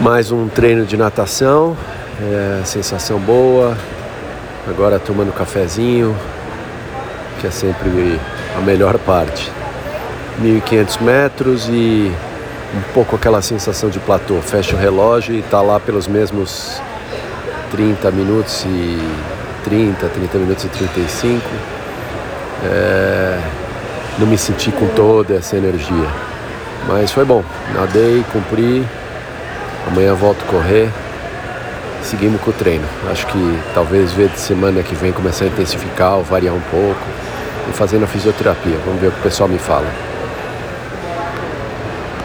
Mais um treino de natação, é, sensação boa. Agora tomando cafezinho, que é sempre a melhor parte. 1.500 metros e um pouco aquela sensação de platô. Fecha o relógio e está lá pelos mesmos 30 minutos e 30, 30 minutos e 35. É, não me senti com toda essa energia. Mas foi bom. Nadei, cumpri. Amanhã volto a correr. Seguimos com o treino. Acho que talvez ver de semana que vem começar a intensificar ou variar um pouco. E fazendo a fisioterapia. Vamos ver o que o pessoal me fala.